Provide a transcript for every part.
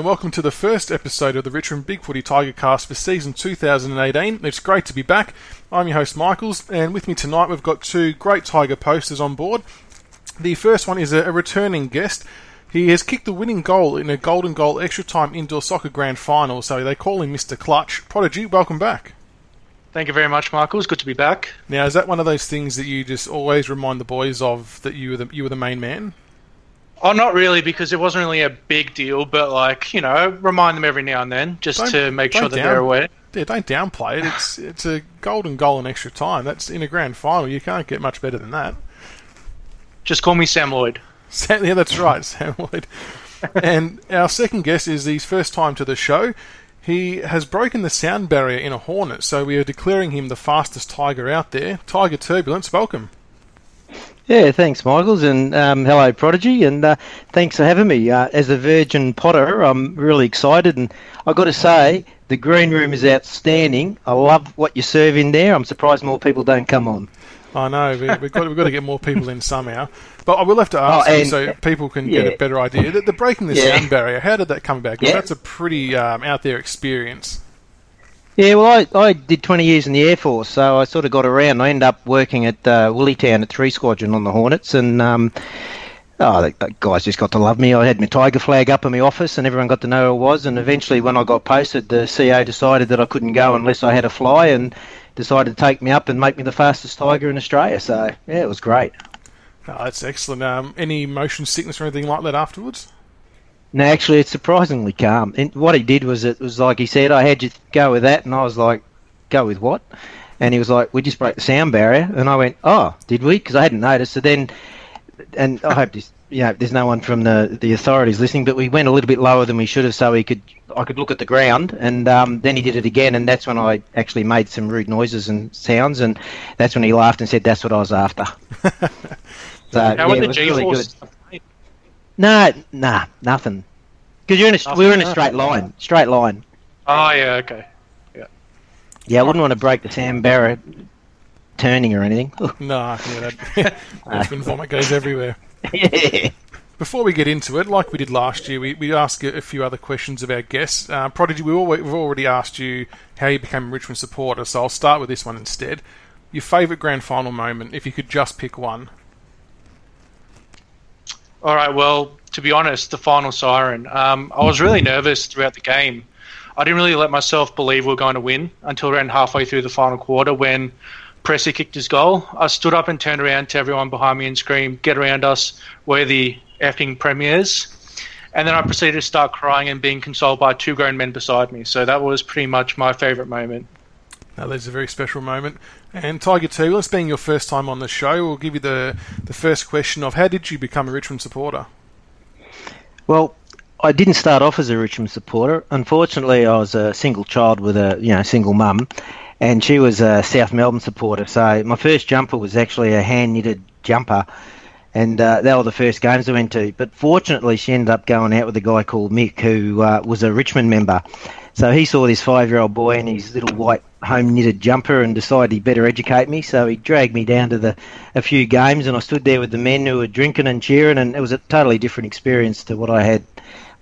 And welcome to the first episode of the Richmond Big Footy Tiger Cast for season 2018. It's great to be back. I'm your host Michaels, and with me tonight we've got two great Tiger posters on board. The first one is a, a returning guest. He has kicked the winning goal in a golden goal extra time indoor soccer grand final, so they call him Mr. Clutch. Prodigy, welcome back. Thank you very much, Michael. It's good to be back. Now, is that one of those things that you just always remind the boys of that you were the you were the main man? Oh, not really, because it wasn't really a big deal. But like you know, remind them every now and then just Don't- to make sure that down- they're aware. Yeah, don't downplay it. It's it's a golden goal in extra time. That's in a grand final. You can't get much better than that. Just call me Sam Lloyd. Sam, yeah, that's right, Sam Lloyd. And our second guest is his first time to the show. He has broken the sound barrier in a Hornet, so we are declaring him the fastest Tiger out there. Tiger Turbulence, welcome. Yeah, thanks, Michaels, and um, hello, Prodigy, and uh, thanks for having me. Uh, as a Virgin Potter, I'm really excited, and I've got to say, the green room is outstanding. I love what you serve in there. I'm surprised more people don't come on. I know we, we've got we've got to get more people in somehow, but I will have to ask Oh, you so people can get a better idea. The, the breaking the Yeah. sound barrier, how did that come about? 'Cause Yeah. that's a pretty um, out there experience. Yeah, well, I, I did 20 years in the Air Force, so I sort of got around. I ended up working at uh, Williamtown at 3 Squadron on the Hornets, and um, oh, guys just got to love me. I had my tiger flag up in my office, and everyone got to know who I was. And eventually, when I got posted, the CO decided that I couldn't go unless I had a fly, and decided to take me up and make me the fastest tiger in Australia. So, yeah, it was great. Oh, that's excellent. Um, any motion sickness or anything like that afterwards? No, actually, it's surprisingly calm. And what he did was, it was like he said, I had you go with that, and I was like, go with what? And he was like, we just broke the sound barrier, and I went, oh, did we? Because I hadn't noticed. So then, and I hope this, you know, there's no one from the the authorities listening, but we went a little bit lower than we should have, so he could, I could look at the ground, and um, then he did it again, and that's when I actually made some rude noises and sounds, and that's when he laughed and said, that's what I was after. so How yeah, were the was really. G-force? No, nah, nothing. Because you're in a, we were in a straight line, straight line. Oh yeah, okay. Yeah, Yeah, I wouldn't want to break the Sam Barrett turning or anything. No, yeah, that Richmond vomit goes everywhere. yeah. Before we get into it, like we did last year, we, we ask a, a few other questions of our guests. Uh, Prodigy, we always, we've already asked you how you became a Richmond supporter, so I'll start with this one instead. Your favourite grand final moment, if you could just pick one. All right. Well, to be honest, the final siren. Um, I was really nervous throughout the game. I didn't really let myself believe we were going to win until around halfway through the final quarter when Pressy kicked his goal. I stood up and turned around to everyone behind me and screamed, "Get around us! We're the effing premiers!" And then I proceeded to start crying and being consoled by two grown men beside me. So that was pretty much my favourite moment. Now, that's a very special moment. And Tiger Turbulence, being your first time on the show, we'll give you the, the first question of how did you become a Richmond supporter? Well, I didn't start off as a Richmond supporter. Unfortunately, I was a single child with a you know single mum, and she was a South Melbourne supporter. So my first jumper was actually a hand knitted jumper, and uh, they were the first games I went to. But fortunately, she ended up going out with a guy called Mick, who uh, was a Richmond member. So he saw this five-year-old boy in his little white home knitted jumper and decided he'd better educate me. So he dragged me down to the a few games, and I stood there with the men who were drinking and cheering, and it was a totally different experience to what I had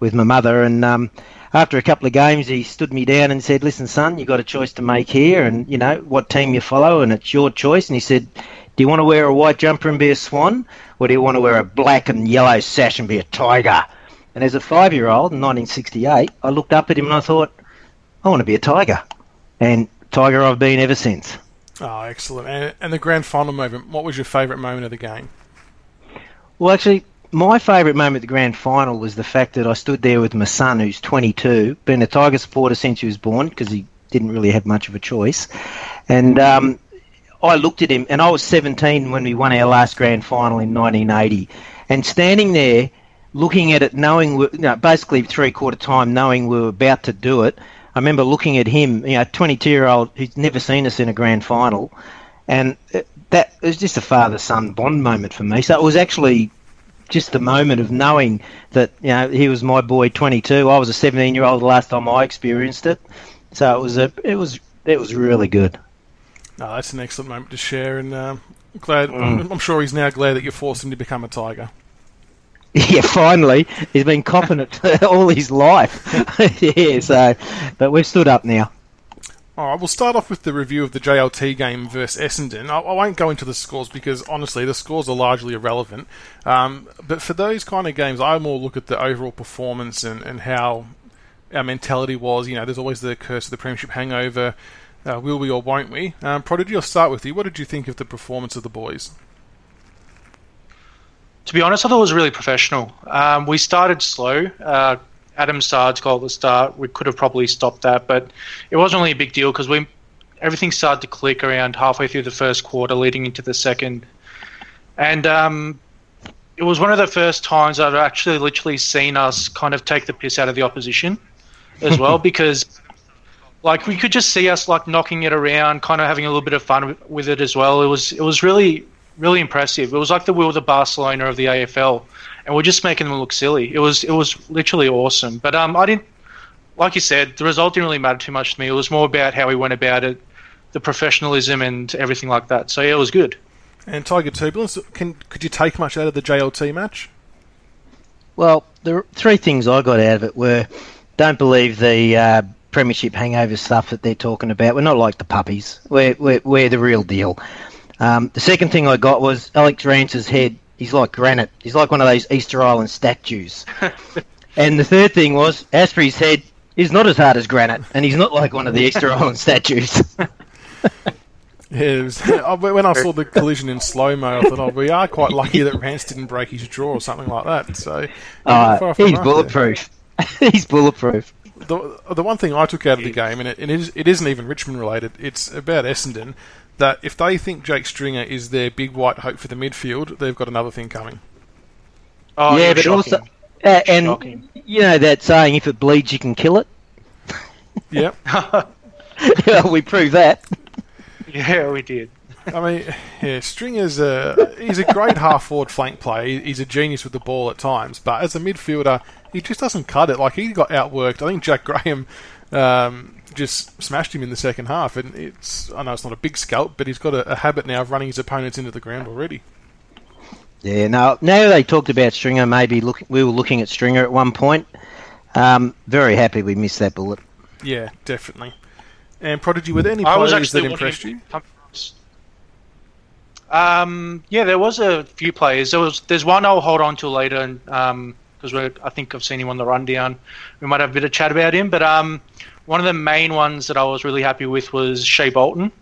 with my mother. And um, after a couple of games, he stood me down and said, "Listen, son, you've got a choice to make here, and you know what team you follow, and it's your choice." And he said, "Do you want to wear a white jumper and be a swan, or do you want to wear a black and yellow sash and be a tiger?" And as a five-year-old in 1968, I looked up at him and I thought, "I want to be a tiger," and tiger I've been ever since. Oh, excellent. And, and the grand final moment, what was your favourite moment of the game? Well, actually, my favourite moment at the grand final was the fact that I stood there with my son, who's 22, been a Tiger supporter since he was born because he didn't really have much of a choice. And um, I looked at him, and I was 17 when we won our last grand final in 1980. And standing there, looking at it, knowing, you know, basically three quarter time, knowing we were about to do it, I remember looking at him, you know, 22 year old who's never seen us in a grand final. And that it was just a father son bond moment for me. So it was actually just the moment of knowing that you know he was my boy 22 i was a 17 year old the last time i experienced it so it was a it was it was really good No, that's an excellent moment to share, and um, glad. Mm. I'm, I'm sure he's now glad that you forced him to become a tiger. Yeah, finally, he's been copping it all his life. yeah, so, but we've stood up now. All right, we'll start off with the review of the JLT game versus Essendon. I, I won't go into the scores because honestly, the scores are largely irrelevant. Um, but for those kind of games, I more look at the overall performance and, and how our mentality was. You know, there's always the curse of the Premiership hangover. Uh, will we or won't we? Um, Prodigy, I'll start with you. What did you think of the performance of the boys? To be honest, I thought it was really professional. Um, we started slow. Uh, Adam Saad's goal at the start, we could have probably stopped that, but it wasn't really a big deal because we everything started to click around halfway through the first quarter, leading into the second, and um, it was one of the first times I've actually literally seen us kind of take the piss out of the opposition as well because. Like we could just see us like knocking it around, kind of having a little bit of fun with it as well. It was it was really really impressive. It was like the Will the Barcelona of the AFL, and we're just making them look silly. It was it was literally awesome. But um, I didn't like you said, the result didn't really matter too much to me. It was more about how we went about it, the professionalism and everything like that. So yeah, it was good. And Tiger Turbulence, can could you take much out of the JLT match? Well, the three things I got out of it were don't believe the uh, premiership hangover stuff that they're talking about. We're not like the puppies. We're, we're, we're the real deal. Um, the second thing I got was Alex Rance's head. He's like granite. He's like one of those Easter Island statues. and the third thing was Astbury's head is not as hard as granite, and he's not like one of the Easter Island statues. Yeah, was, when I saw the collision in slow mo, I thought, "Oh, we are quite lucky that Rance didn't break his jaw or something like that." So, uh, he's bulletproof. he's bulletproof. The, the one thing I took out of the game, and it, it, is, it isn't even Richmond related, it's about Essendon that if they think Jake Stringer is their big white hope for the midfield, they've got another thing coming. Oh, yeah, but shocking. also, uh, and shocking. you know that saying, if it bleeds, you can kill it. Yep. yeah, we proved that. Yeah, we did. I mean, yeah, Stringer's a he's a great half forward flank player. He's a genius with the ball at times, but as a midfielder, he just doesn't cut it. Like he got outworked. I think Jack Graham um, just smashed him in the second half. And it's I know it's not a big scalp, but he's got a, a habit now of running his opponents into the ground already. Yeah, now now they talked about Stringer. Maybe look, we were looking at Stringer at one point. Um, very happy we missed that bullet. Yeah, definitely. And Prodigy, were there any players that impressed you? Um, yeah, there was a few players. There was there's one I'll hold on to later, and because I think I've seen him on the rundown. We might have a bit of chat about him, but um, one of the main ones that I was really happy with was Shai Bolton.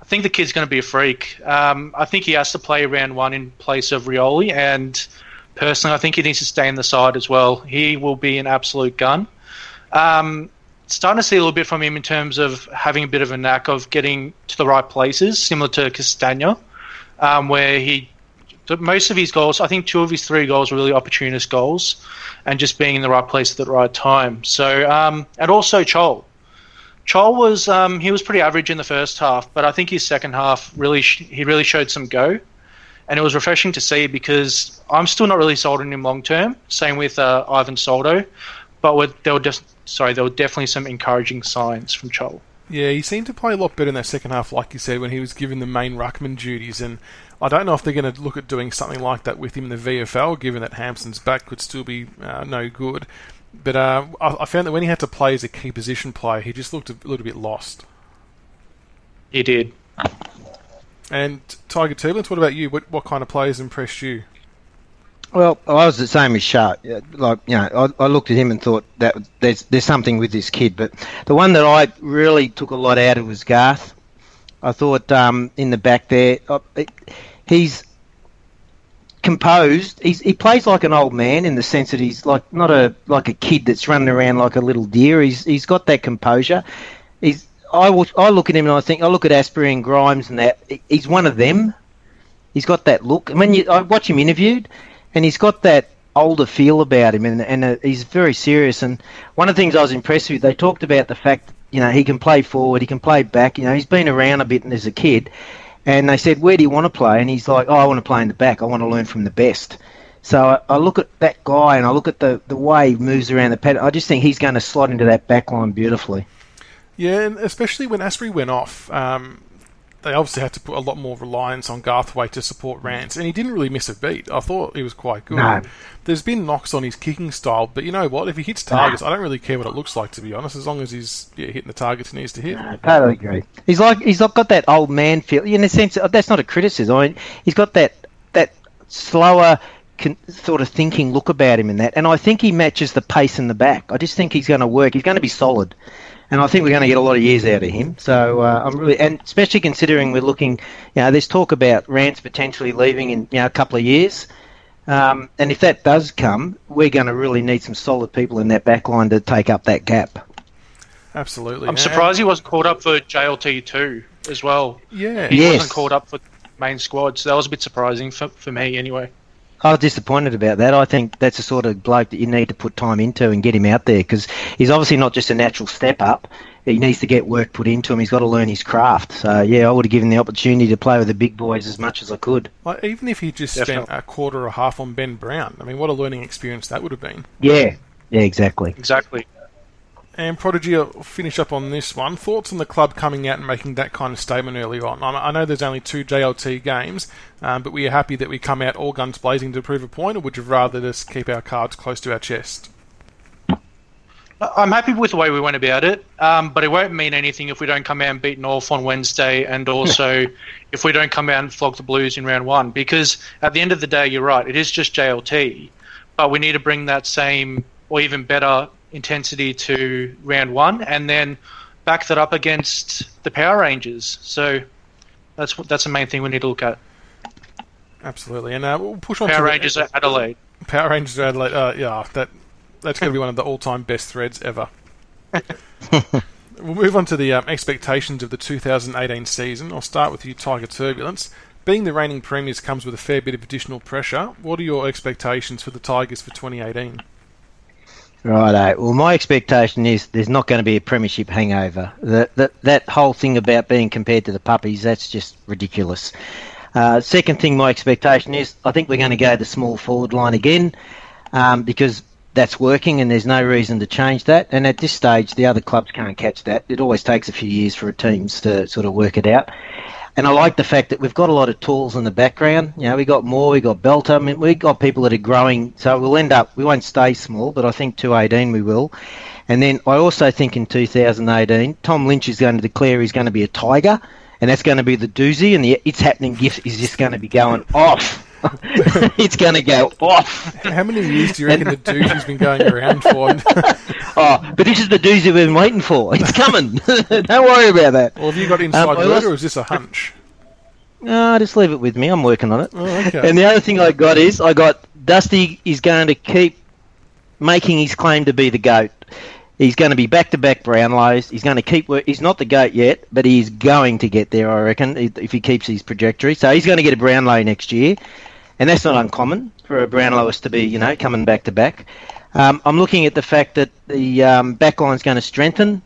I think the kid's going to be a freak. Um, I think he has to play round one in place of Rioli, and personally, I think he needs to stay in the side as well. He will be an absolute gun. Um, starting to see a little bit from him in terms of having a bit of a knack of getting to the right places, similar to Castagna, um, where he most of his goals, I think two of his three goals were really opportunist goals, and just being in the right place at the right time. So, um, and also Chol. Chol was um, he was pretty average in the first half, but I think his second half really sh- he really showed some go, and it was refreshing to see because I'm still not really sold on him long term. Same with uh, Ivan Soldo, but with, there were just sorry there were definitely some encouraging signs from Chol. Yeah, he seemed to play a lot better in that second half, like you said, when he was given the main ruckman duties. And I don't know if they're going to look at doing something like that with him in the VFL, given that Hampson's back could still be uh, no good. But uh, I, I, found that when he had to play as a key position player, he just looked a little bit lost. He did. And Tiger Turbulence, what about you? What, what kind of players impressed you? Well, I was the same as Sharp. Like you know, I, I, looked at him and thought that there's there's something with this kid. But the one that I really took a lot out of was Garth. I thought um, in the back there, uh, he's composed. He's, he plays like an old man in the sense that he's like not a like a kid that's running around like a little deer. He's he's got that composure. He's I I look at him and I think I look at Astbury and Grimes and that he's one of them. He's got that look. And when you I watch him interviewed and he's got that older feel about him, and and uh, he's very serious. And one of the things I was impressed with, they talked about the fact, you know, he can play forward, he can play back. You know, he's been around a bit as a kid, and they said, where do you want to play? And he's like, oh, I want to play in the back. I want to learn from the best. So I, I look at that guy and I look at the, the way he moves around the pad. I just think he's going to slot into that back line beautifully. Yeah, and especially when Astbury went off, um, they obviously had to put a lot more reliance on Garthwaite to support Rance, and he didn't really miss a beat. I thought he was quite good. No. There's been knocks on his kicking style, but you know what? If he hits targets, I don't really care what it looks like, to be honest, as long as he's yeah, hitting the targets he needs to hit. I totally agree. He's like he's like got that old man feel. In a sense, uh, that's not a criticism. I mean, he's got that that slower sort of thinking look about him in that, and I think he matches the pace in the back. I just think he's going to work. He's going to be solid, and I think we're going to get a lot of years out of him. So uh, I'm really, and especially considering we're looking, you know, there's talk about Rance potentially leaving in you know a couple of years. Um, and if that does come, we're going to really need some solid people in that back line to take up that gap. Absolutely. I'm And- surprised he wasn't called up for JLT too as well. Yeah. He Yes. wasn't called up for main squad, so that was a bit surprising for, for me anyway. I was disappointed about that. I think that's the sort of bloke that you need to put time into and get him out there because he's obviously not just a natural step up. He needs to get work put into him. He's got to learn his craft. So yeah, I would have given the opportunity to play with the big boys as much as I could. Like, even if he just spent a quarter or a half on Ben Brown, I mean, what a learning experience that would have been. Yeah, yeah, exactly. Exactly. And Prodigy, I'll finish up on this one. Thoughts on the club coming out and making that kind of statement early on? I I know there's only two JLT games, um, but were you happy that we come out all guns blazing to prove a point, or would you rather just keep our cards close to our chest? I'm happy with the way we went about it, um, but it won't mean anything if we don't come out and beat North on Wednesday, and also if we don't come out and flog the Blues in round one. Because at the end of the day, you're right, it is just JLT, but we need to bring that same or even better intensity to round one, and then back that up against the Power Rangers. So that's what- that's the main thing we need to look at. Absolutely. And uh, we'll push on to Power the- Rangers at Adelaide. Power Rangers Adelaide. Uh, yeah, that that's going to be one of the all-time best threads ever. we'll move on to the um, expectations of the 2018 season. I'll start with you, Tiger Turbulence. Being the reigning premiers comes with a fair bit of additional pressure. What are your expectations for the Tigers for 2018? Righto. Well, my expectation is there's not going to be a premiership hangover. That that that whole thing about being compared to the puppies, that's just ridiculous. Uh, second thing, my expectation is I think we're going to go the small forward line again um, because that's working and there's no reason to change that. And at this stage, the other clubs can't catch that. It always takes a few years for teams to sort of work it out. And I like the fact that we've got a lot of tools in the background. You know, we got more, we got Balta. I mean, we got people that are growing. So we'll end up, we won't stay small, but I think 2018 we will. And then I also think in 2018, Tom Lynch is going to declare he's going to be a tiger, and that's going to be the doozy, and the It's Happening gift is just going to be going off. it's going to go off. How many years do you reckon the douche's been going around for? Oh, but this is the doozy we've been waiting for. It's coming. Don't worry about that. or have you got inside Um, word, or is this a hunch? No, just leave it with me. I'm working on it. Oh, okay. And the other thing I got is I got Dusty is going to keep making his claim to be the goat. He's going to be back to back Brownlows. He's going to keep. wor- He's not the goat yet, but he's going to get there. I reckon if he keeps his trajectory. So he's going to get a Brownlow next year, and that's not uncommon for a Brownlowist to be, you know, coming back to back. Um, I'm looking at the fact that the um, back line's going to strengthen.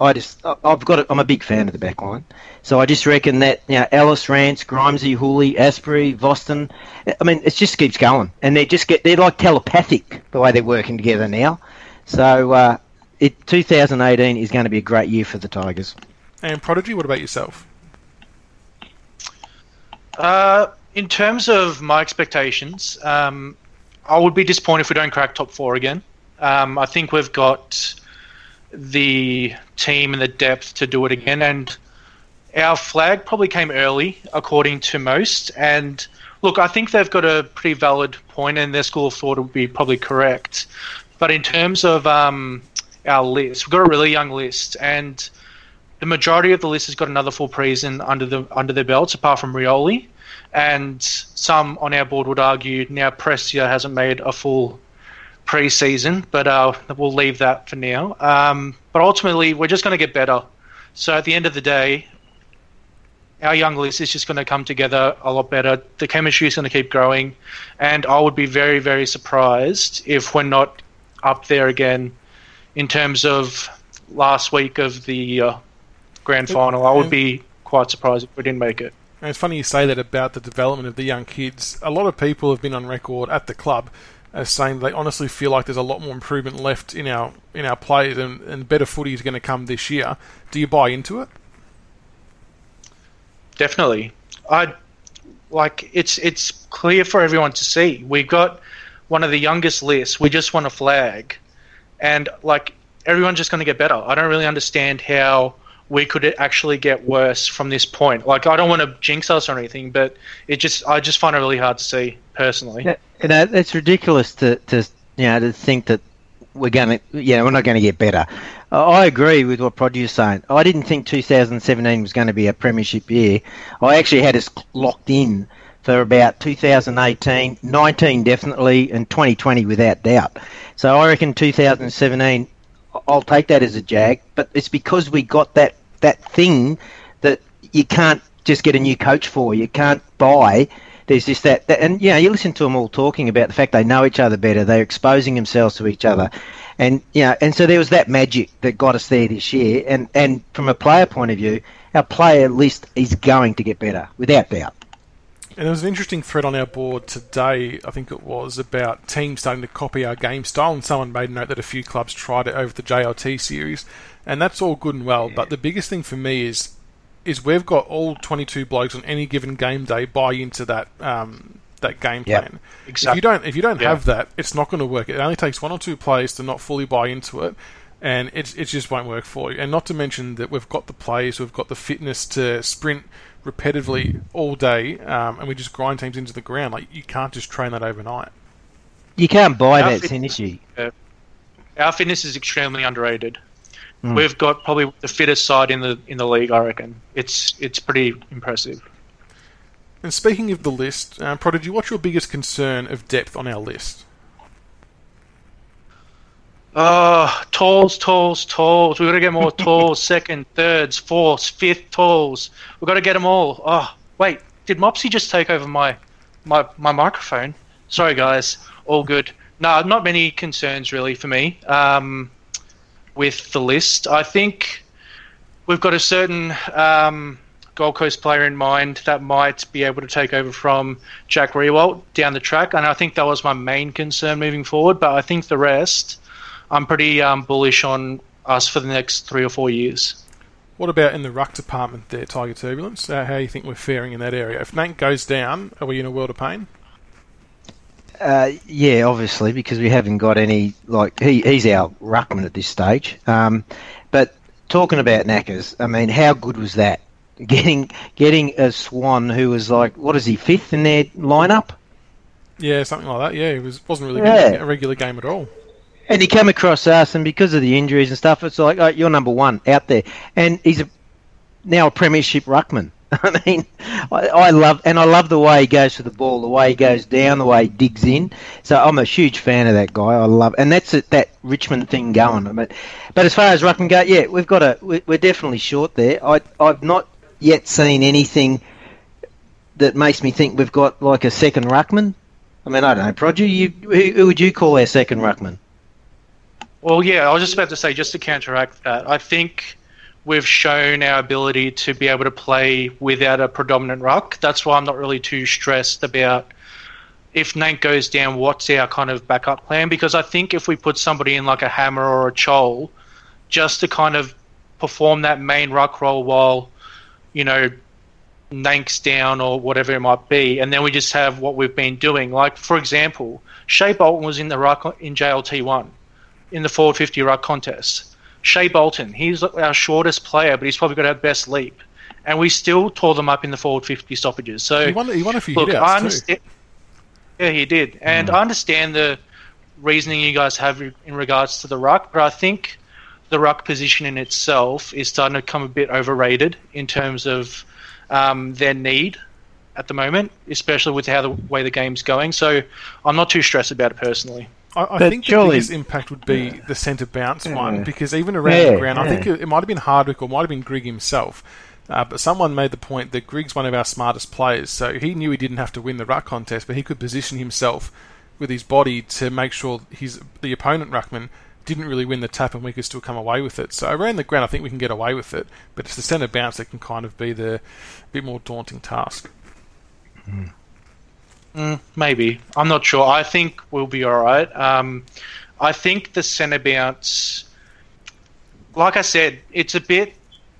I just, I- I've got, a, I'm a big fan of the back line. So I just reckon that, you know, Ellis, Rance, Grimesy, Houli, Astbury, Voston, I mean, it just keeps going. And they just get, they're like telepathic the way they're working together now. So, uh, it, 2018 is going to be a great year for the Tigers. And Prodigy, what about yourself? Uh, in terms of my expectations, um, I would be disappointed if we don't crack top four again. Um, I think we've got the team and the depth to do it again, and our flag probably came early, according to most. And look, I think they've got a pretty valid point, and their school of thought would be probably correct. But in terms of um, our list, we've got a really young list, and the majority of the list has got another full preseason under the under their belts, apart from Rioli, and some on our board would argue now Prestia hasn't made a full preseason, but uh, we'll leave that for now. Um, but ultimately, we're just going to get better. So at the end of the day, our young list is just going to come together a lot better. The chemistry is going to keep growing, and I would be very, very surprised if we're not up there again in terms of last week of the uh, grand final. I would be quite surprised if we didn't make it. And it's funny you say that about the development of the young kids. A lot of people have been on record at the club as saying they honestly feel like there's a lot more improvement left in our in our players and, and better footy is going to come this year. Do you buy into it? definitely. I like it's it's clear for everyone to see. We've got one of the youngest lists. We just want a flag, and like everyone's just going to get better. I don't really understand how we could actually get worse from this point. Like I don't want to jinx us or anything, but it just I just find it really hard to see personally. Yeah, you know, it's ridiculous to, to you know to think that we're going to yeah we're not going to get better. I agree with what Produce saying. I didn't think 2017 was going to be a premiership year. I actually had us locked in for about 2018, 19 definitely, and 2020 without doubt. So I reckon 2017, I'll take that as a jag. But it's because we got that that thing that you can't just get a new coach for. You can't buy. There's just that, that and yeah, you, know, you listen to them all talking about the fact they know each other better. They're exposing themselves to each other, and you know, and so there was that magic that got us there this year. And and from a player point of view, our player list is going to get better without doubt. And there was an interesting thread on our board today, I think it was, about teams starting to copy our game style. And someone made note that a few clubs tried it over the JLT series. And that's all good and well. Yeah. But the biggest thing for me is is we've got all 22 blokes on any given game day buy into that um, that game plan. Yep, exactly. If you don't if you don't have that, it's not going to work. It only takes one or two players to not fully buy into it, and it it just won't work for you. And not to mention that we've got the players, we've got the fitness to sprint repetitively all day, um, and we just grind teams into the ground. Like you can't just train that overnight. You can't buy our that synergy. Uh, our fitness is extremely underrated. Mm. We've got probably the fittest side in the in the league. I reckon it's it's pretty impressive. And speaking of the list, um, Prodigy, what's your biggest concern of depth on our list? Uh, talls, talls, talls. We've got to get more talls, second, thirds, fourths, fifth talls. We've got to get them all. Oh, wait, did Mopsy just take over my, my, my microphone? Sorry, guys. All good. No, not many concerns really for me um, with the list. I think we've got a certain um, Gold Coast player in mind that might be able to take over from Jack Riewoldt down the track, and I think that was my main concern moving forward. But I think the rest I'm pretty um, bullish on us for the next three or four years. What about in the ruck department there, Tiger Turbulence? Uh, how do you think we're faring in that area? If Nank goes down, are we in a world of pain? Uh, yeah, obviously, because we haven't got any like he, he's our ruckman at this stage. Um, but talking about Knackers, I mean, how good was that? Getting getting a Swan who was like, what is he fifth in their lineup? Yeah, something like that. Yeah, it was wasn't really yeah. a regular game at all. And he came across us, and because of the injuries and stuff, it's like, oh, you're number one out there. And he's a, now a premiership ruckman. I mean, I, I, love and I love the way he goes for the ball, the way he goes down, the way he digs in. So I'm a huge fan of that guy. I love, and that's it, that Richmond thing going. But, but as far as ruckman go, yeah, we've got a, we're definitely short there. I, I've not yet seen anything that makes me think we've got like a second ruckman. I mean, I don't know, Proger, you who, who would you call our second ruckman? Well, yeah, I was just about to say, just to counteract that, I think we've shown our ability to be able to play without a predominant ruck. That's why I'm not really too stressed about if Nank goes down, what's our kind of backup plan? Because I think if we put somebody in like a hammer or a chol, just to kind of perform that main ruck role while, you know, Nank's down or whatever it might be, and then we just have what we've been doing. Like for example, Shai Bolton was in the ruck in JLT one in the forward 50 ruck contest. Shai Bolton, he's our shortest player, but he's probably got our best leap. And we still tore them up in the forward 50 stoppages. So he won, he won a few look, I understand, Yeah, he did. And mm. I understand the reasoning you guys have in regards to the ruck, but I think the ruck position in itself is starting to become a bit overrated in terms of um, their need at the moment, especially with how the way the game's going. So I'm not too stressed about it personally. I, I think surely, the biggest impact would be yeah. the centre bounce yeah. one because even around yeah, the ground, I think it, it, might have been Hardwick or might have been Grigg himself. Uh, but someone made the point that Grigg's one of our smartest players, so he knew he didn't have to win the ruck contest, but he could position himself with his body to make sure his the opponent ruckman didn't really win the tap and we could still come away with it. So around the ground, I think we can get away with it, but it's the centre bounce that can kind of be the bit more daunting task. Mm. Mm, maybe. I'm not sure. I think we'll be all right. Um, I think the centre bounce, like I said, it's a bit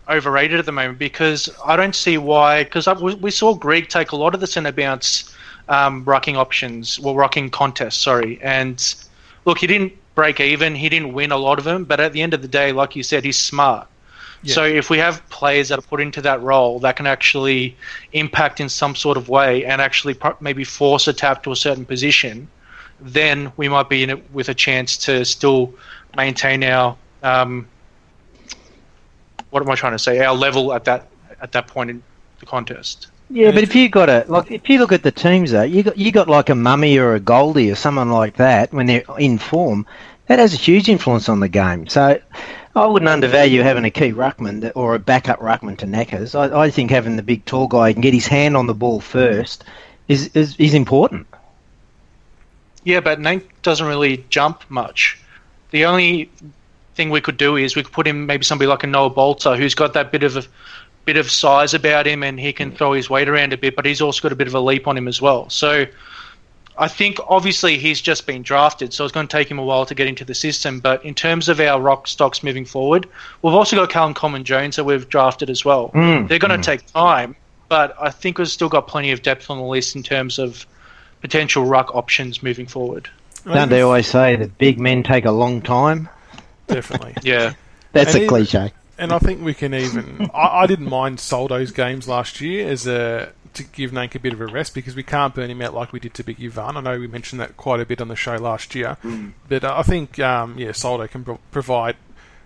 overrated at the moment because I don't see why. Because we saw Grigg take a lot of the centre bounce um, rucking options, well, rucking contests, sorry. And look, he didn't break even, he didn't win a lot of them, but at the end of the day, like you said, he's smart. Yeah. So if we have players that are put into that role that can actually impact in some sort of way and actually maybe force a tap to a certain position, then we might be in it with a chance to still maintain our um, what am I trying to say? Our level at that at that point in the contest. Yeah, but if you got a like, if you look at the teams though, you got you got like a mummy or a Goldie or someone like that when they're in form, that has a huge influence on the game. So I wouldn't undervalue having a key ruckman or a backup ruckman to Knackers. I, I think having the big tall guy who can get his hand on the ball first is is, is important. Yeah, but Nate doesn't really jump much. The only thing we could do is we could put him maybe somebody like a Noah Balta who's got that bit of a bit of size about him and he can throw his weight around a bit, but he's also got a bit of a leap on him as well. So I think obviously he's just been drafted, so it's going to take him a while to get into the system. But in terms of our rock stocks moving forward, we've also got Callum Coleman Jones that we've drafted as well. Mm. They're going to mm. take time, but I think we've still got plenty of depth on the list in terms of potential ruck options moving forward. Don't they always say that big men take a long time? Definitely. yeah. That's and a cliche. And I think we can even. I, I, didn't mind Soldo's games last year as a to give Nank a bit of a rest because we can't burn him out like we did to Big Ivan. I know we mentioned that quite a bit on the show last year, mm. but uh, I think um, yeah, Soldo can pro- provide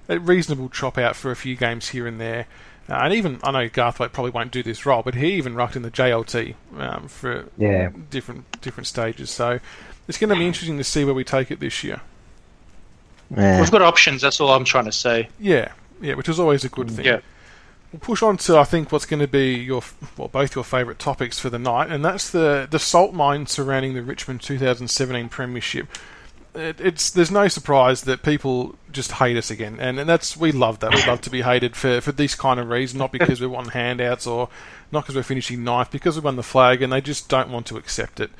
a reasonable chop out for a few games here and there. Uh, and even I know Garthwaite probably won't do this role, but he even rucked in the JLT um, for yeah. different different stages. So it's going to be interesting to see where we take it this year. Yeah. We've got options. That's all I'm trying to say. Yeah, yeah, which is always a good thing. Yeah. We'll push on to I think what's going to be your well both your favourite topics for the night, and that's the the salt mine surrounding the Richmond 2017 Premiership. It, it's there's no surprise that people just hate us again, and, and that's we love that. We love to be hated for for this kind of reason, not because we won handouts or not because we're finishing ninth, because we won the flag, and they just don't want to accept it.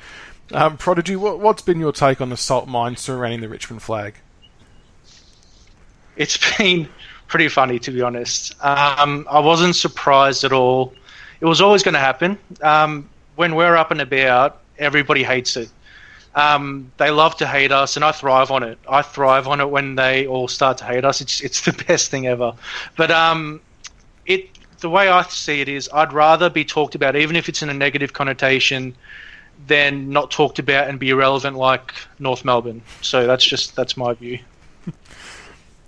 Um, Prodigy, what, what's been your take on the salt mine surrounding the Richmond flag? It's been pretty funny to be honest. Um, I wasn't surprised at all. It was always going to happen. Um, when we're up and about, everybody hates it. Um, they love to hate us, and I thrive on it. I thrive on it when they all start to hate us. It's it's the best thing ever. But um, it the way I see it is, I'd rather be talked about, even if it's in a negative connotation, than not talked about and be irrelevant like North Melbourne. So that's just that's my view.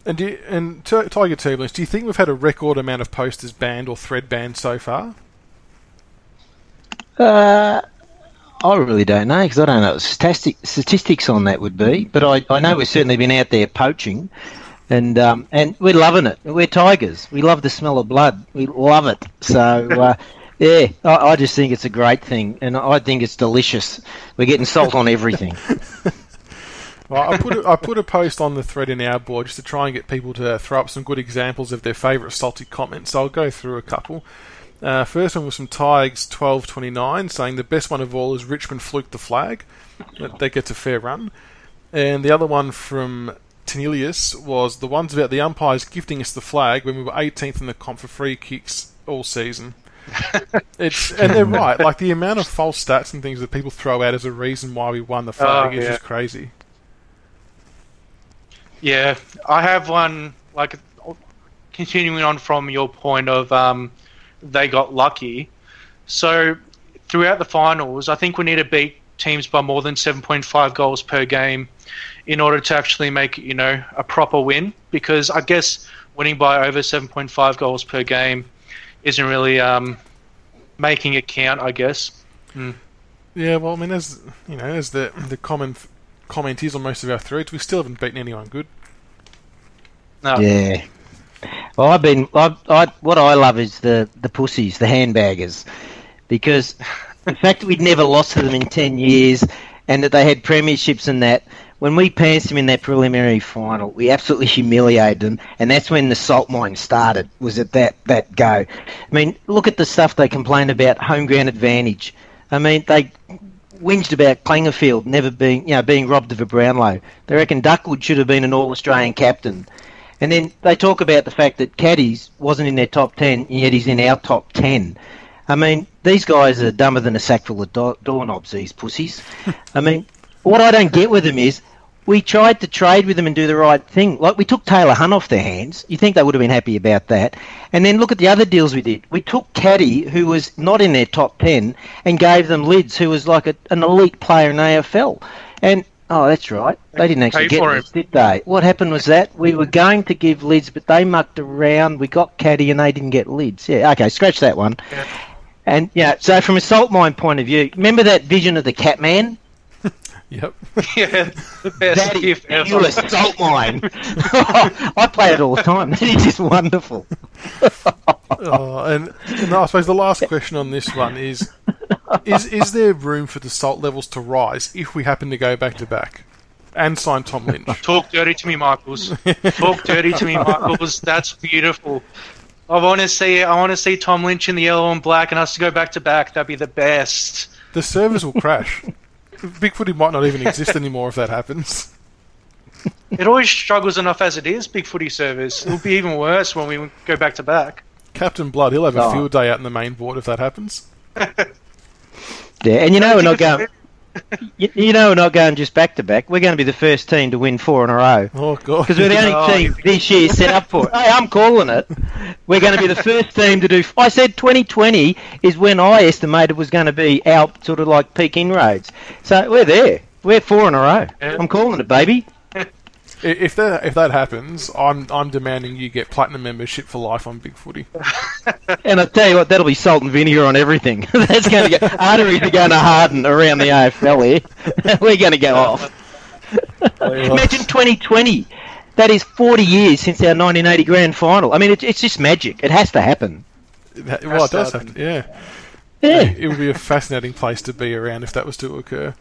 And do you, and Tiger Turbulence, do you think we've had a record amount of posters banned or thread banned so far? Uh, I really don't know because I don't know what statistic, statistics on that would be. But I, I know we've certainly been out there poaching, and um, and we're loving it. We're tigers. We love the smell of blood. We love it. So. Uh, yeah, I, I just think it's a great thing, and I think it's delicious. We're getting salt on everything. Well, I put a, I put a post on the thread in our board just to try and get people to throw up some good examples of their favourite salty comments. So I'll go through a couple. Uh, first one was from Tigers twelve twenty nine saying the best one of all is Richmond fluke the flag. That, that gets a fair run. And the other one from Tenilius was the ones about the umpires gifting us the flag when we were 18th in the comp for free kicks all season. it's and they're right. Like the amount of false stats and things that people throw out as a reason why we won the flag oh, is yeah. just crazy. Yeah, I have one like continuing on from your point of um, they got lucky. So throughout the finals, I think we need to beat teams by more than 7.5 goals per game in order to actually make you know a proper win. Because I guess winning by over 7.5 goals per game isn't really um, making it count. I guess. Mm. Yeah, well, I mean, as you know, as the the common comment is on most of our threads, we still haven't beaten anyone good. No. Yeah. Well, I've been. I, I, what I love is the the pussies, the handbaggers, because the fact that we'd never lost to them in ten years, and that they had premierships and that. When we passed them in that preliminary final, we absolutely humiliated them, and that's when the salt mine started. Was at that that go? I mean, look at the stuff they complain about home ground advantage. I mean, they whinged about Clangerfield never being, you know, being robbed of a Brownlow. They reckon Duckwood should have been an All Australian captain. And then they talk about the fact that Caddies wasn't in their top 10, yet he's in our top 10. I mean, these guys are dumber than a sackful of do- doorknobs, these pussies. I mean, what I don't get with them is we tried to trade with them and do the right thing. Like we took Taylor Hunt off their hands. You think they would have been happy about that? And then look at the other deals we did. We took Caddy, who was not in their top ten, and gave them Lids, who was like a, an elite player in AFL. And oh, that's right, they didn't actually get Lids, did they? What happened was that we were going to give Lids, but they mucked around. We got Caddy, and they didn't get Lids. Yeah, okay, scratch that one. Yeah. And yeah, so from a salt mine point of view, remember that vision of the Catman? Yep. yeah, the best That is gift ever. pure salt mine. I play it all the time. That is just wonderful. Uh, and, and I suppose the last question on this one is: is is there room for the salt levels to rise if we happen to go back to back and sign Tom Lynch? Talk dirty to me, Michaels. Talk dirty to me, Michaels. That's beautiful. I want to see. I want to see Tom Lynch in the yellow and black, and us to go back to back. That'd be the best. The servers will crash. Bigfooty might not even exist anymore if that happens. It always struggles enough as it is. Big footy service. It'll be even worse when we go back to back. Captain Blood, he'll have a Oh. field day out in the main board if that happens. Yeah, and you know we're not going. You, you know we're not going just back to back. We're going to be the first team to win four in a row Oh god! because we're the only Oh, team this year set up for it. Hey, I'm calling it. We're going to be the first team to do. I said 2020 is when I estimated was going to be our sort of like peak inroads. So we're there. We're four in a row. Yeah. I'm calling it, baby. I- if that if that happens, I'm I'm demanding you get platinum membership for life on Big Footy. And I tell you what, that'll be salt and vinegar on everything. That's going to go. Arteries are going to harden around the AFL here. We're going to go off. Imagine 2020. That is 40 years since our 1980 grand final. I mean, it, it's just magic. It has to happen. That- well, it does happen. yeah. Yeah. It would be a fascinating place to be around if that was to occur.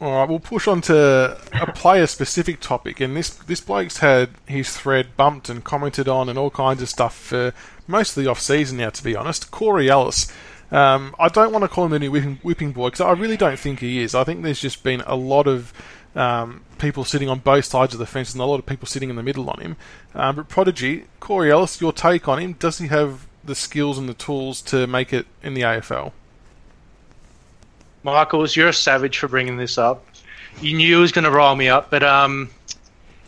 All right, we'll push on to a player-specific topic, and this this bloke's had his thread bumped and commented on and all kinds of stuff for most of the off-season now. To be honest, Corey Ellis. Um, I don't want to call him the new whipping, whipping boy because I really don't think he is. I think there's just been a lot of um, people sitting on both sides of the fence and a lot of people sitting in the middle on him. Um, but Prodigy, Corey Ellis, your take on him? Does he have the skills and the tools to make it in the AFL? Michaels, you're a savage for bringing this up. You knew it was going to roll me up, but um,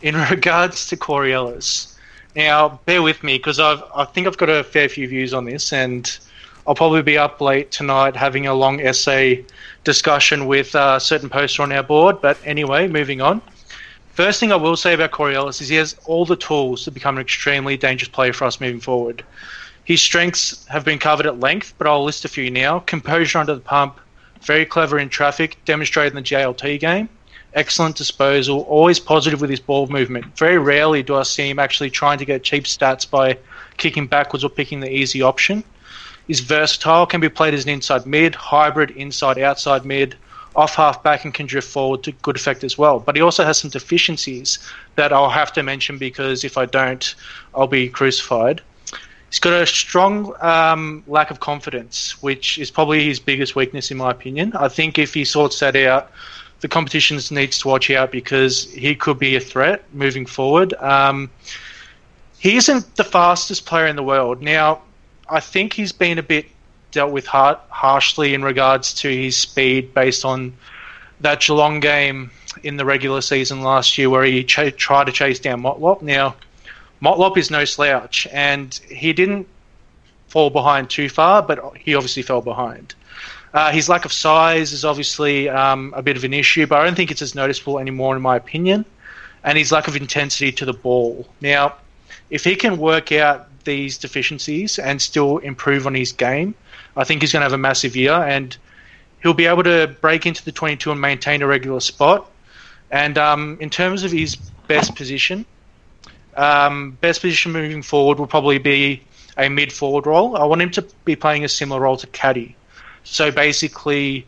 in regards to Corey Ellis, now bear with me because I think I've got a fair few views on this, and I'll probably be up late tonight having a long essay discussion with a certain poster on our board. But anyway, moving on. First thing I will say about Corey Ellis is he has all the tools to become an extremely dangerous player for us moving forward. His strengths have been covered at length, but I'll list a few now. Composure under the pump, very clever in traffic, demonstrated in the JLT game. Excellent disposal, always positive with his ball movement. Very rarely do I see him actually trying to get cheap stats by kicking backwards or picking the easy option. He's versatile, can be played as an inside mid, hybrid, inside outside mid, off half back, and can drift forward to good effect as well. But he also has some deficiencies that I'll have to mention because if I don't, I'll be crucified. He's got a strong um, lack of confidence, which is probably his biggest weakness, in my opinion. I think if he sorts that out, the competitions needs to watch out because he could be a threat moving forward. Um, he isn't the fastest player in the world. Now, I think he's been a bit dealt with har- harshly in regards to his speed based on that Geelong game in the regular season last year where he ch- tried to chase down Motlop. Now, Motlop is no slouch, and he didn't fall behind too far, but he obviously fell behind. Uh, his lack of size is obviously um, a bit of an issue, but I don't think it's as noticeable anymore, in my opinion. And his lack of intensity to the ball. Now, if he can work out these deficiencies and still improve on his game, I think he's going to have a massive year, and he'll be able to break into the 22 and maintain a regular spot. And um, in terms of his best position, um, best position moving forward will probably be a mid forward role. I want him to be playing a similar role to Caddy. So basically,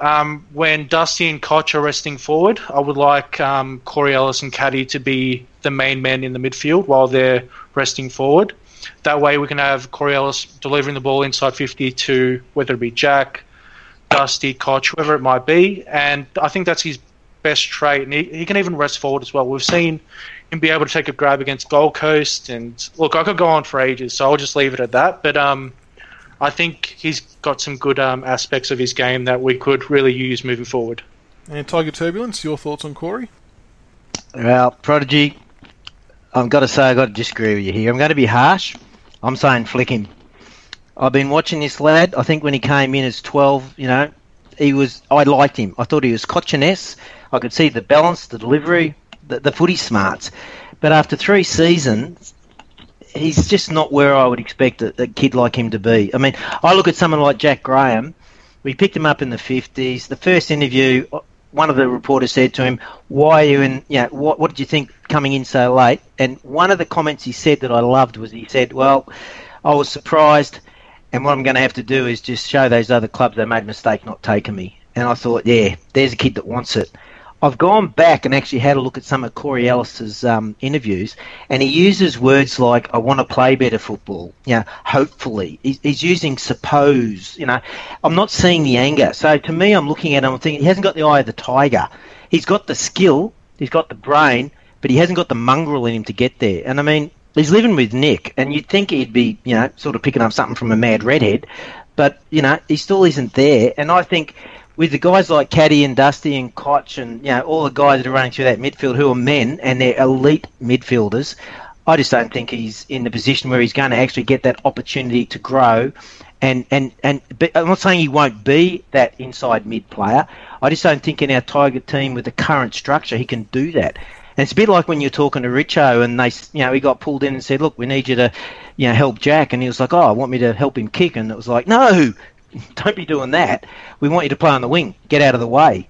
um, when Dusty and Cotch are resting forward, I would like um, Corey Ellis and Caddy to be the main men in the midfield while they're resting forward. That way, we can have Corey Ellis delivering the ball inside 50 to whether it be Jack, Dusty, Cotch, whoever it might be. And I think that's his best trait, and he, he can even rest forward as well. We've seen him be able to take a grab against Gold Coast, and look, I could go on for ages, so I'll just leave it at that. But um, I think he's got some good um, aspects of his game that we could really use moving forward. And Tiger Turbulence, your thoughts on Corey? Well, Prodigy, I've got to say I've got to disagree with you here. I'm going to be harsh. I'm saying flick him. I've been watching this lad. I think when he came in as 12, you know, he was. I liked him. I thought he was Cochiness. I could see the balance, the delivery, the, the footy smarts. But after three seasons, he's just not where I would expect a, a, kid like him to be. I mean, I look at someone like Jack Graham. We picked him up in the 50s. The first interview, uh, one of the reporters said to him, "Why are you in? Yeah, you know, what, what did you think coming in so late?" And one of the comments he said that I loved was he said, "Well, I was surprised." And what I'm going to have to do is just show those other clubs they made a mistake not taking me. And I thought, yeah, there's a kid that wants it. I've gone back and actually had a look at some of Corey Ellis's um, interviews, and he uses words like "I want to play better football." Know, hopefully, he's, he's, using "suppose." You know, I'm not seeing the anger. So to me, I'm looking at him. I'm thinking he hasn't got the eye of the tiger. He's got the skill, he's got the brain, but he hasn't got the mongrel in him to get there. And I mean, he's living with Nick, and you'd think he'd be, you know, sort of picking up something from a mad redhead, but you know, he still isn't there. And I think with the guys like Caddy and Dusty and Cotch and you know all the guys that are running through that midfield who are men and they're elite midfielders, I just don't think he's in the position where he's going to actually get that opportunity to grow. And and and I'm not saying he won't be that inside mid player. I just don't think in our Tiger team with the current structure he can do that. And it's a bit like when you're talking to Richo and they, you know, he got pulled in and said, "Look, we need you to, you know, help Jack," and he was like, "Oh, I want me to help him kick," and it was like, "No, don't be doing that. We want you to play on the wing. Get out of the way.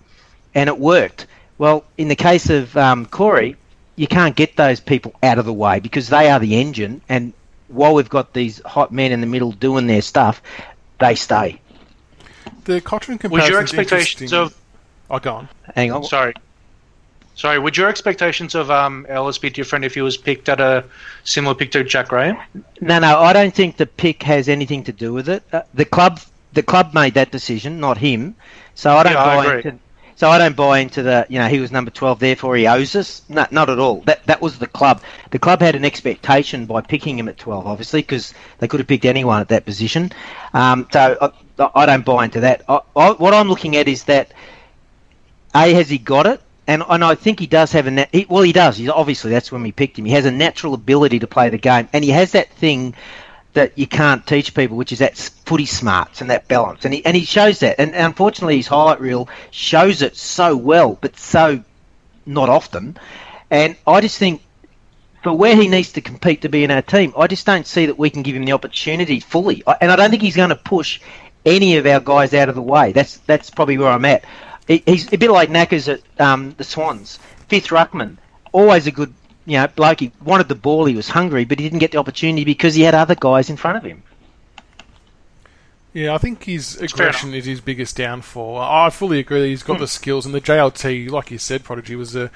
And it worked. Well, in the case of um, Corey, you can't get those people out of the way because they are the engine. And while we've got these hot men in the middle doing their stuff, they stay. The Cotchin comparison. Was your expectations of? Oh, go on. Hang on. Sorry. Sorry, would your expectations of um, Ellis be different if he was picked at a similar pick to Jack Graham? No, no, I don't think the pick has anything to do with it. Uh, the club the club made that decision, not him. So I don't yeah, buy I into. So I don't buy into the, you know, he was number 12, therefore he owes us. No, not at all. That that was the club. The club had an expectation by picking him at 12, obviously, because they could have picked anyone at that position. Um, so I, I, don't buy into that. I, I, what I'm looking at is that, A, has he got it? And, and I think he does have a, nat- he, well, he does. He's, obviously, that's when we picked him. He has a natural ability to play the game. And he has that thing that you can't teach people, which is that footy smarts and that balance. And he, and he shows that. And, unfortunately, his highlight reel shows it so well, but so not often. And I just think for where he needs to compete to be in our team, I just don't see that we can give him the opportunity fully. And I don't think he's going to push any of our guys out of the way. That's that's probably where I'm at. He's a bit like Knackers at um, the Swans. Fifth ruckman, always a good you know, bloke, he wanted the ball, he was hungry, but he didn't get the opportunity because he had other guys in front of him. Yeah, I think his aggression is his biggest downfall. I fully agree that he's got hmm. the skills, and the JLT, like you said, Prodigy, was a,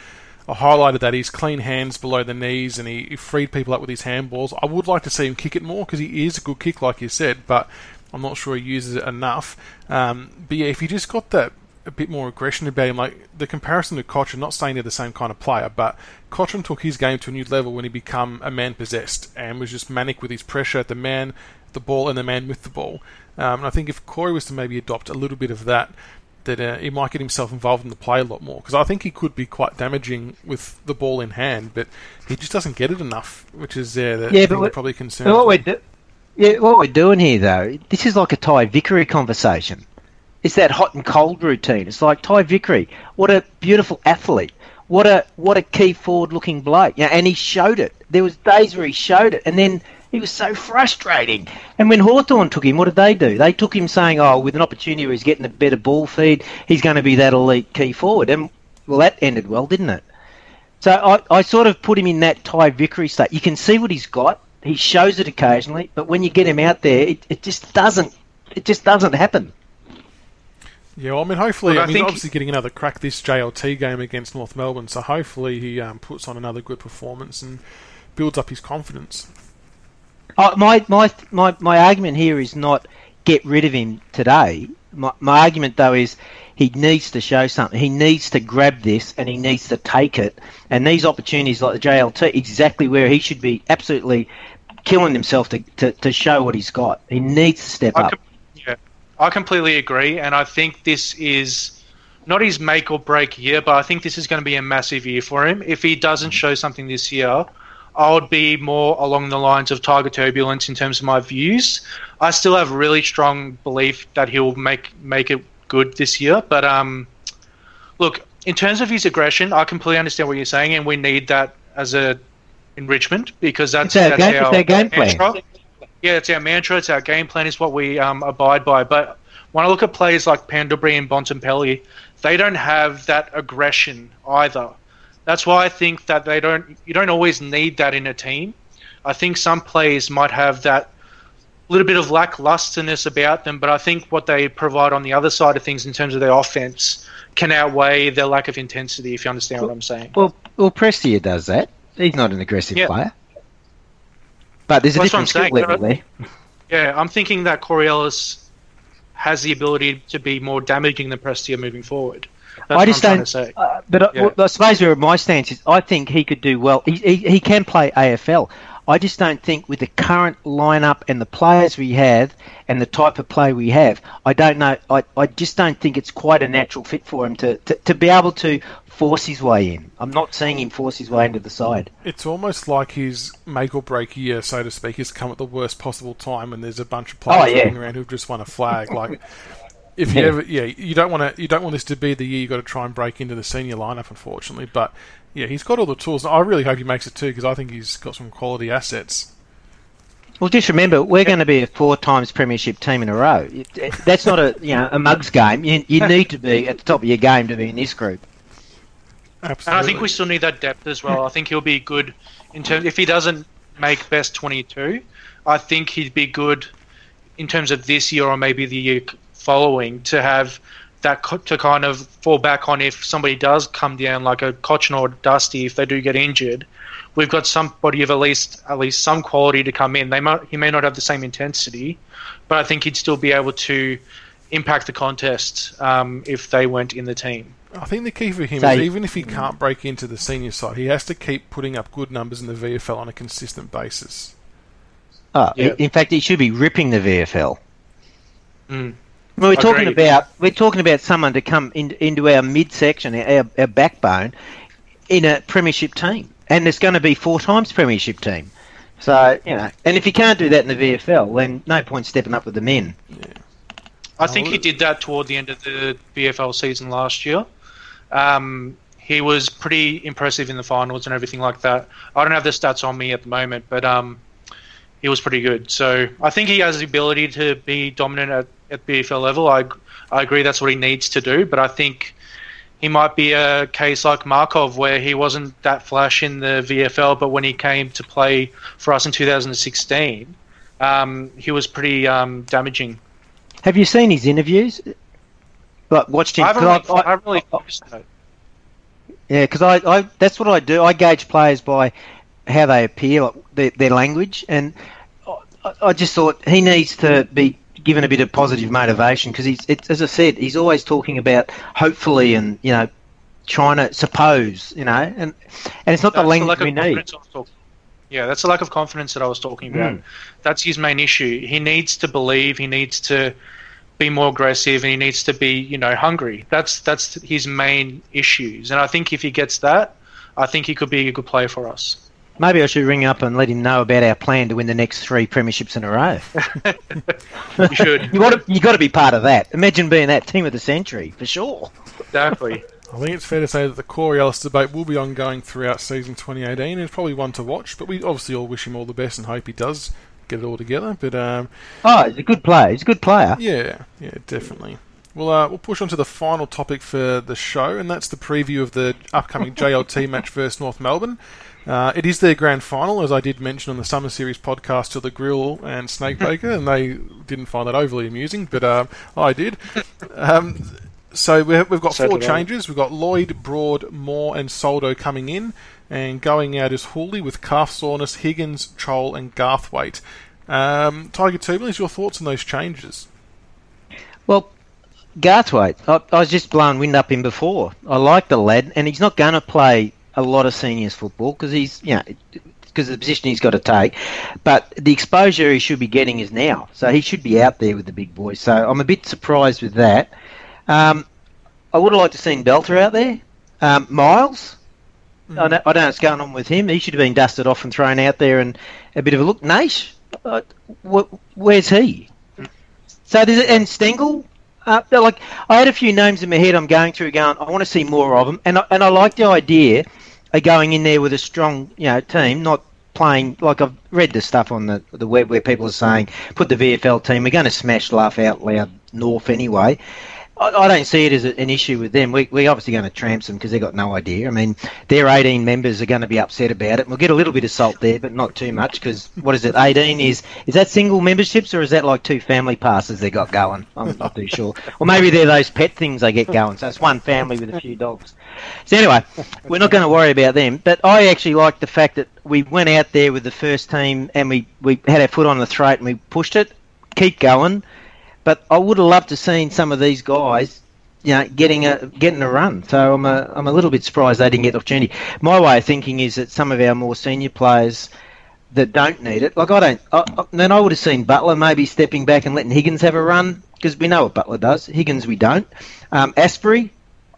a highlight of that. He's clean hands below the knees, and he, he freed people up with his handballs. I would like to see him kick it more because he is a good kick, like you said, but I'm not sure he uses it enough. Um, but yeah, if he just got that a bit more aggression about him. Like the comparison to Cotchin, not saying they're the same kind of player, but Cotchin took his game to a new level when he became a man possessed and was just manic with his pressure, at the man, the ball, and the man with the ball. Um, and I think if Corey was to maybe adopt a little bit of that, that uh, he might get himself involved in the play a lot more. Because I think he could be quite damaging with the ball in hand, but he just doesn't get it enough, which is uh, the yeah, but probably concerned. What we're do- yeah, what we're doing here though, this is like a Ty Vickery conversation. It's that hot and cold routine. It's like Ty Vickery. What a beautiful athlete. What a what a key forward looking bloke. Yeah, and he showed it. There was days where he showed it, and then he was so frustrating. And when Hawthorn took him, what did they do? They took him saying, "Oh, with an opportunity where he's getting a better ball feed, he's going to be that elite key forward." And well, that ended well, didn't it? So I, I sort of put him in that Ty Vickery state. You can see what he's got. He shows it occasionally, but when you get him out there, it, it just doesn't. It just doesn't happen. Yeah, well, I mean, hopefully, I, I mean, he's obviously getting another crack this JLT game against North Melbourne, so hopefully he um, puts on another good performance and builds up his confidence. Uh, my, my, my, my argument here is not get rid of him today. My, my argument though is he needs to show something. He needs to grab this and he needs to take it. And these opportunities like the JLT, exactly where he should be absolutely killing himself to, to, to show what he's got. He needs to step I up. com- yeah, I completely agree, and I think this is not his make or break year, but I think this is going to be a massive year for him. If he doesn't show something this year, I would be more along the lines of Tiger Turbulence in terms of my views. I still have really strong belief that he'll make make it good this year, but um, look, in terms of his aggression, I completely understand what you're saying, and we need that as a enrichment because that's, It's our that's game- it's our game plan. Yeah, it's our mantra. It's our game plan. Is what we um, abide by. But when I look at players like Pendlebury and Bontempelli, they don't have that aggression either. That's why I think that they don't. You don't always need that in a team. I think some players might have that little bit of lacklusterness about them, but I think what they provide on the other side of things in terms of their offense can outweigh their lack of intensity. If you understand what I'm saying. Well, well, Prestia does that. He's not an aggressive Yeah. player. But there's a what different skill saying. level there. Yeah, I'm thinking that Corey Ellis has the ability to be more damaging than Prestia moving forward. That's I just don't. say. Uh, but I, Yeah. well, I suppose where my stance is, I think he could do well. He, he, he can play AFL. I just don't think with the current lineup and the players we have and the type of play we have, I don't know. I, I just don't think it's quite a natural fit for him to, to, to be able to force his way in. I'm not seeing him force his way into the side. It's almost like his make or break year, so to speak, has come at the worst possible time when there's a bunch of players Oh, yeah. running around who've just won a flag. Like, if you Yeah. ever, yeah, you don't want to, you don't want this to be the year you have got to try and break into the senior lineup, unfortunately. But yeah, he's got all the tools. I really hope he makes it too because I think he's got some quality assets. Well, just remember, we're going to be a four times premiership team in a row. That's not a you know a mugs game. You, you need to be at the top of your game to be in this group. Absolutely. And I think we still need that depth as well. I think he'll be good in terms. If he doesn't make best 22, I think he'd be good in terms of this year or maybe the year following to have that co- to kind of fall back on if somebody does come down like a Cotchin or Dusty if they do get injured. We've got somebody of at least at least some quality to come in. They might he may not have the same intensity, but I think he'd still be able to impact the contest um, if they weren't in the team. I think the key for him So- is even if he can't break into the senior side, he has to keep putting up good numbers in the VFL on a consistent basis. Oh, Yeah. In fact, he should be ripping the VFL. Mm. Well, we're talking about we're talking about someone to come in, into our midsection, our, our backbone, in a premiership team, and it's going to be four times premiership team. So you know, and if you can't do that in the VFL, then no point stepping up with the men. I think he did that toward the end of the VFL season last year. Um, he was pretty impressive in the finals and everything like that. I don't have the stats on me at the moment, but um, he was pretty good. So I think he has the ability to be dominant at, at VFL level. I, I agree that's what he needs to do, but I think he might be a case like Markov where he wasn't that flash in the VFL, but when he came to play for us in 2016, um, he was pretty um, damaging. Have you seen his interviews? Watched him? I really, I- I haven't really focused on it. Yeah, because I, I that's what I do. I gauge players by how they appear, like their, their language, and I, I just thought he needs to be given a bit of positive motivation because he's, it, as I said, he's always talking about hopefully and you know trying to suppose, you know, and and it's not the language of we need. confidence I was talking- Yeah, that's the lack of confidence that I was talking about. Mm. That's his main issue. He needs to believe. He needs to be more aggressive, and he needs to be, you know, hungry. That's that's his main issues. And I think if he gets that, I think he could be a good player for us. Maybe I should ring up and let him know about our plan to win the next three premierships in a row. You should you want to, you got to be part of that. Imagine being that team of the century for sure. exactly. I think it's fair to say that the Corey Ellis debate will be ongoing throughout season 2018. It's probably one to watch, but we obviously all wish him all the best and hope he does get it all together. But um, Oh, he's a good player. He's a good player. yeah, yeah, definitely. We'll uh, we'll push on to the final topic for the show, and that's the preview of the upcoming JLT match versus North Melbourne. Uh, it is their grand final, as I did mention on the Summer Series podcast to the Grill and Snakebaker, and they didn't find that overly amusing, but um, I did. Um, so we- we've got So four changes. We've got Lloyd, Broad, Moore, and Soldo coming in, and going out is Houli with calf soreness, Higgins, Chol, and Garthwaite. Um, Tiger Turbulence, your thoughts on those changes? Well, Garthwaite, I, I was just blowing wind up him before. I like the lad, and he's not going to play a lot of seniors football because he's, you know, because the position he's got to take. But the exposure he should be getting is now, so he should be out there with the big boys. So I'm a bit surprised with that. Um, I would have liked to seen Balta out there. Um, Miles. I, don't, I, don't, know what's going on with him. He should have been dusted off and thrown out there and a bit of a look. Naish, uh, wh- where's he? So there's and Stengle. Uh, like I had a few names in my head. I'm going through, going. I want to see more of them, and I, and I like the idea of going in there with a strong, you know, team, not playing like I've read the stuff on the the web where people are saying put the VFL team. We're going to smash laugh out loud North anyway, I, don't see it as an issue with them. We, we're obviously going to tramp them because they've got no idea. I mean, their 18 members are going to be upset about it. We'll get a little bit of salt there, but not too much because what is it? 18 is is that single memberships or is that like two family passes they got going? I'm not too sure. Or maybe they're those pet things they get going. So it's one family with a few dogs. So anyway, we're not going to worry about them. But I actually like the fact that we went out there with the first team and we, we had our foot on the throat and we pushed it. Keep going but I would have loved to seen some of these guys, you know, getting a getting a run. So I'm a I'm a little bit surprised they didn't get the opportunity. My way of thinking is that some of our more senior players that don't need it, like I don't, I, I, then I would have seen Butler maybe stepping back and letting Higgins have a run because we know what Butler does. Higgins we don't. Um, Astbury,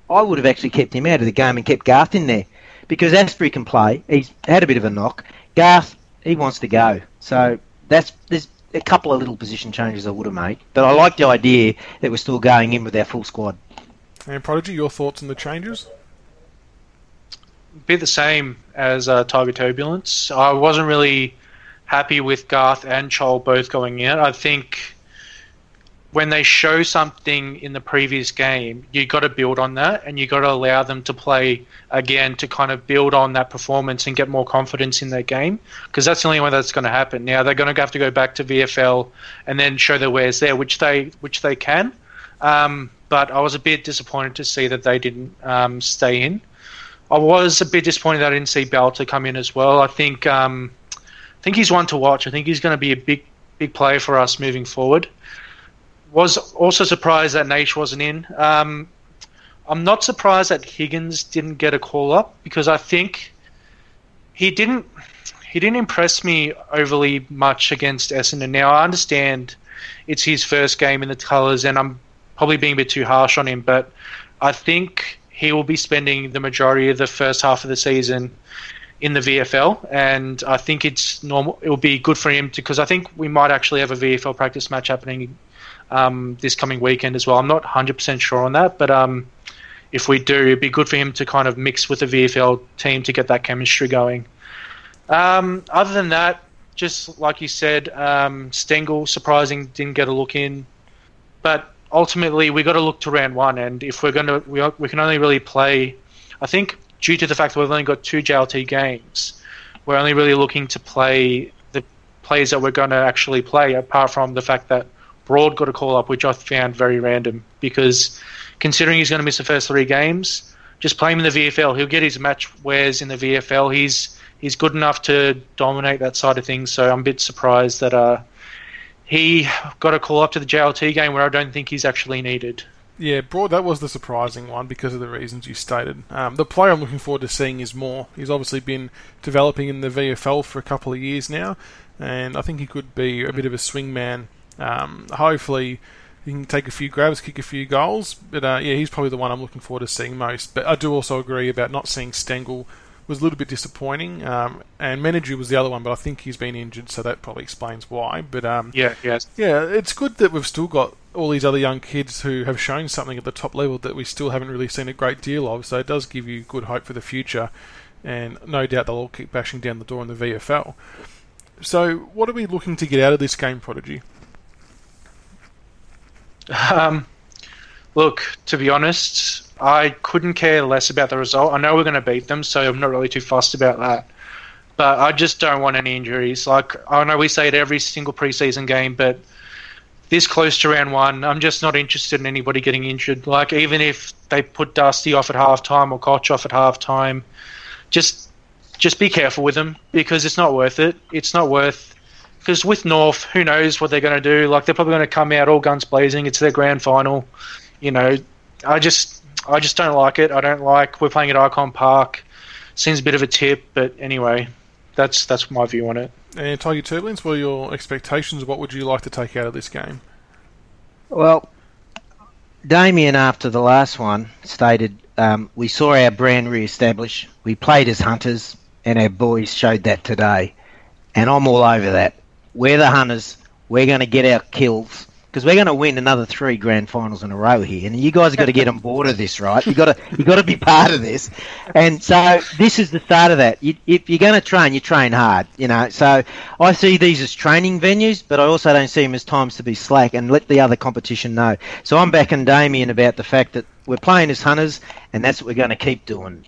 I would have actually kept him out of the game and kept Garth in there because Astbury can play. He's had a bit of a knock. Garth, he wants to go. So that's there's a couple of little position changes I would have made, but I like the idea that we're still going in with our full squad. And Prodigy, your thoughts on the changes? Be the same as uh, Tiger Turbulence. I wasn't really happy with Garth and Chol both going in. I think when they show something in the previous game, you got to build on that, and you got to allow them to play again to kind of build on that performance and get more confidence in their game, because that's the only way that's going to happen. Now they're going to have to go back to VFL and then show their wares there, which they which they can. Um, but I was a bit disappointed to see that they didn't um, stay in. I was a bit disappointed that I didn't see Balta come in as well. I think um, I think he's one to watch. I think he's going to be a big big player for us moving forward was also surprised that Naish wasn't in. Um, I'm not surprised that Higgins didn't get a call up because I think he didn't he didn't impress me overly much against Essendon. Now I understand it's his first game in the colours, and I'm probably being a bit too harsh on him, but I think he will be spending the majority of the first half of the season in the VFL, and I think it's normal. It will be good for him because I think we might actually have a VFL practice match happening um, this coming weekend as well. I'm not 100% sure on that, but um, if we do, it'd be good for him to kind of mix with the VFL team to get that chemistry going. Um, other than that, just like you said, um, Stengle, surprising, didn't get a look in. But ultimately, we got to look to round one, and if we're going to, we, we can only really play. I think due to the fact that we've only got two JLT games, we're only really looking to play the players that we're going to actually play. Apart from the fact that Broad got a call up, which I found very random because considering he's going to miss the first three games, just play him in the VFL. He'll get his match wears in the VFL. He's he's good enough to dominate that side of things. So I'm a bit surprised that uh, he got a call up to the JLT game where I don't think he's actually needed. Yeah, Broad, that was the surprising one because of the reasons you stated. Um, the player I'm looking forward to seeing is Moore. He's obviously been developing in the VFL for a couple of years now, and I think he could be a bit of a swingman um, hopefully, he can take a few grabs, kick a few goals. But uh, yeah, he's probably the one I'm looking forward to seeing most. But I do also agree about not seeing Stengle was a little bit disappointing. Um, and Menadue was the other one, but I think he's been injured, so that probably explains why. But um, yeah, yes. yeah, it's good that we've still got all these other young kids who have shown something at the top level that we still haven't really seen a great deal of. So it does give you good hope for the future, and no doubt they'll all keep bashing down the door in the VFL. So, what are we looking to get out of this game, Prodigy? Um, look, to be honest, I couldn't care less about the result. I know we're going to beat them, so I'm not really too fussed about that. But I just don't want any injuries. Like I know we say it every single preseason game, but this close to round one, I'm just not interested in anybody getting injured. Like even if they put Dusty off at halftime or Cotch off at halftime, just just be careful with them because it's not worth it. It's not worth because with North, who knows what they're going to do? Like they're probably going to come out all guns blazing. It's their grand final. you know, I just I just don't like it. I don't like we're playing at Ikon Park. Seems a bit of a tip, but anyway, that's that's my view on it. And Tiger Turbulence, what are your expectations? What would you like to take out of this game? Well, Damien, after the last one, stated um, we saw our brand re-establish. We played as hunters, and our boys showed that today. And I'm all over that. We're the hunters. We're going to get our kills because we're going to win another three grand finals in a row here, and you guys have got to get on board of this, right? You got to you got to be part of this, and so this is the start of that. You, if you're going to train, you train hard, you know. So I see these as training venues, but I also don't see them as times to be slack and let the other competition know. So I'm backing Damien about the fact that we're playing as hunters, and that's what we're going to keep doing.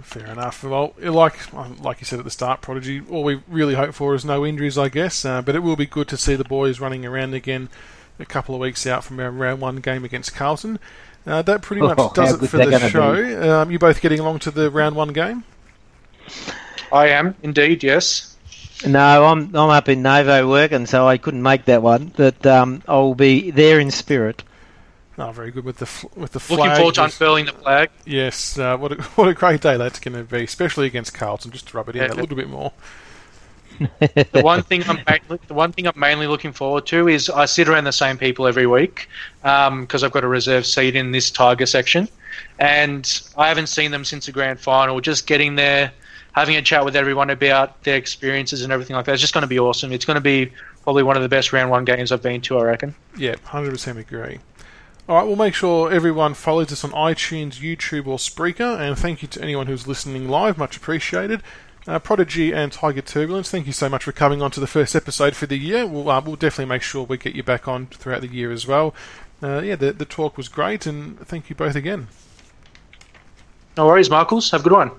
Fair enough. Well, like like you said at the start, Prodigy, all we really hope for is no injuries, I guess. Uh, but it will be good to see the boys running around again a couple of weeks out from our round one game against Carlton. Uh, that pretty much Oh, does it for the show. Um, you both getting along to the round one game? I am indeed, yes. No, I'm I'm up in Novo working, so I couldn't make that one. But um, I'll be there in spirit. Oh, very good with the with the flag. Looking forward to unfurling the flag. Yes, uh, what a, what a great day that's going to be, especially against Carlton. Just to rub it in Yeah. a little bit more. The one thing I'm mainly, the one thing I'm mainly looking forward to is I sit around the same people every week because I've got a reserve seat in this Tiger section, and I haven't seen them since the grand final. Just getting there, having a chat with everyone about their experiences and everything like that. It's just going to be awesome. It's going to be probably one of the best round one games I've been to. I reckon. Yeah, hundred percent agree. All right, we'll make sure everyone follows us on iTunes, YouTube, or Spreaker, and thank you to anyone who's listening live. Much appreciated. Uh, Prodigy and Tiger Turbulence, thank you so much for coming on to the first episode for the year. We'll, uh, we'll definitely make sure we get you back on throughout the year as well. Uh, yeah, the, the talk was great, and thank you both again. No worries, Marcels. Have a good one.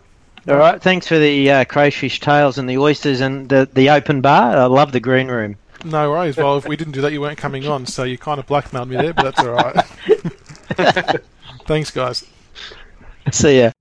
All right, thanks for the uh, crayfish tails and the oysters and the, the open bar. I love the green room. No worries. Well, if we didn't do that, you weren't coming on, so you kind of blackmailed me there, but that's all right. Thanks, guys. See ya.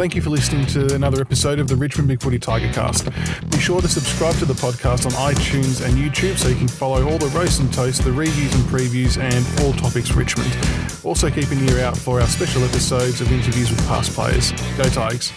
Thank you for listening to another episode of the Richmond Big Footy Tiger Cast. Be sure to subscribe to the podcast on iTunes and YouTube so you can follow all the roast and toasts, the reviews and previews, and all topics Richmond. Also, keep an ear out for our special episodes of interviews with past players. Go Tigers.